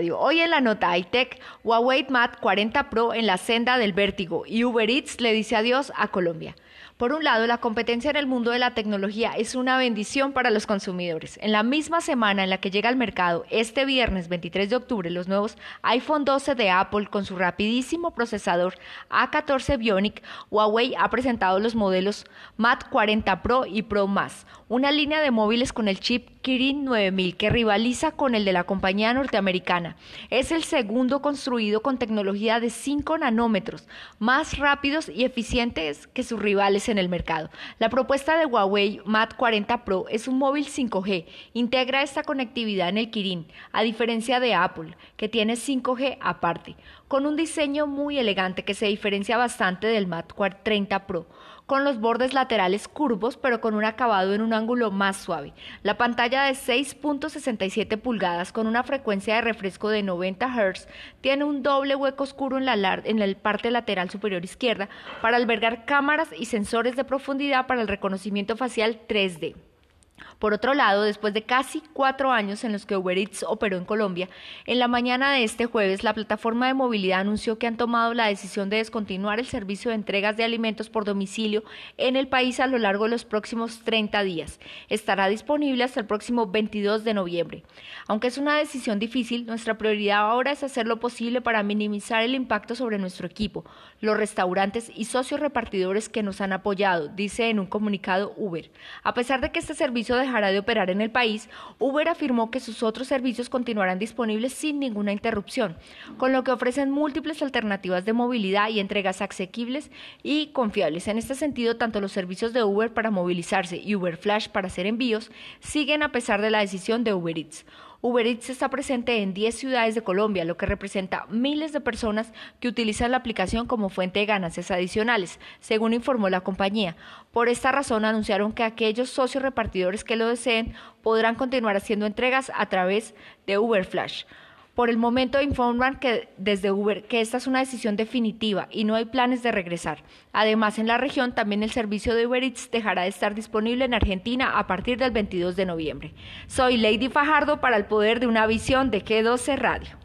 Hoy en la nota iTech, Huawei Mate 40 Pro en la senda del vértigo y Uber Eats le dice adiós a Colombia. Por un lado, la competencia en el mundo de la tecnología es una bendición para los consumidores. En la misma semana en la que llega al mercado, este viernes 23 de octubre, los nuevos iPhone 12 de Apple con su rapidísimo procesador A14 Bionic, Huawei ha presentado los modelos Mate 40 Pro y Pro Más, una línea de móviles con el chip Kirin 9000 que rivaliza con el de la compañía norteamericana. Es el segundo construido con tecnología de 5 nanómetros, más rápidos y eficientes que sus rivales en el mercado. La propuesta de Huawei Mate 40 Pro es un móvil 5G. Integra esta conectividad en el Kirin, a diferencia de Apple, que tiene 5G aparte, con un diseño muy elegante que se diferencia bastante del Mate 30 Pro con los bordes laterales curvos pero con un acabado en un ángulo más suave. La pantalla de 6.67 pulgadas con una frecuencia de refresco de 90 Hz tiene un doble hueco oscuro en la, en la parte lateral superior izquierda para albergar cámaras y sensores de profundidad para el reconocimiento facial 3D. Por otro lado, después de casi cuatro años en los que Uber Eats operó en Colombia, en la mañana de este jueves la plataforma de movilidad anunció que han tomado la decisión de descontinuar el servicio de entregas de alimentos por domicilio en el país a lo largo de los próximos 30 días. Estará disponible hasta el próximo 22 de noviembre. Aunque es una decisión difícil, nuestra prioridad ahora es hacer lo posible para minimizar el impacto sobre nuestro equipo, los restaurantes y socios repartidores que nos han apoyado, dice en un comunicado Uber. A pesar de que este servicio dejará de operar en el país, Uber afirmó que sus otros servicios continuarán disponibles sin ninguna interrupción, con lo que ofrecen múltiples alternativas de movilidad y entregas asequibles y confiables. En este sentido, tanto los servicios de Uber para movilizarse y Uber Flash para hacer envíos siguen a pesar de la decisión de Uber Eats. Uber Eats está presente en 10 ciudades de Colombia, lo que representa miles de personas que utilizan la aplicación como fuente de ganancias adicionales, según informó la compañía. Por esta razón anunciaron que aquellos socios repartidores que lo deseen podrán continuar haciendo entregas a través de Uber Flash. Por el momento informan que desde Uber que esta es una decisión definitiva y no hay planes de regresar. Además, en la región también el servicio de Uber Eats dejará de estar disponible en Argentina a partir del 22 de noviembre. Soy Lady Fajardo para el poder de una visión de G12 Radio.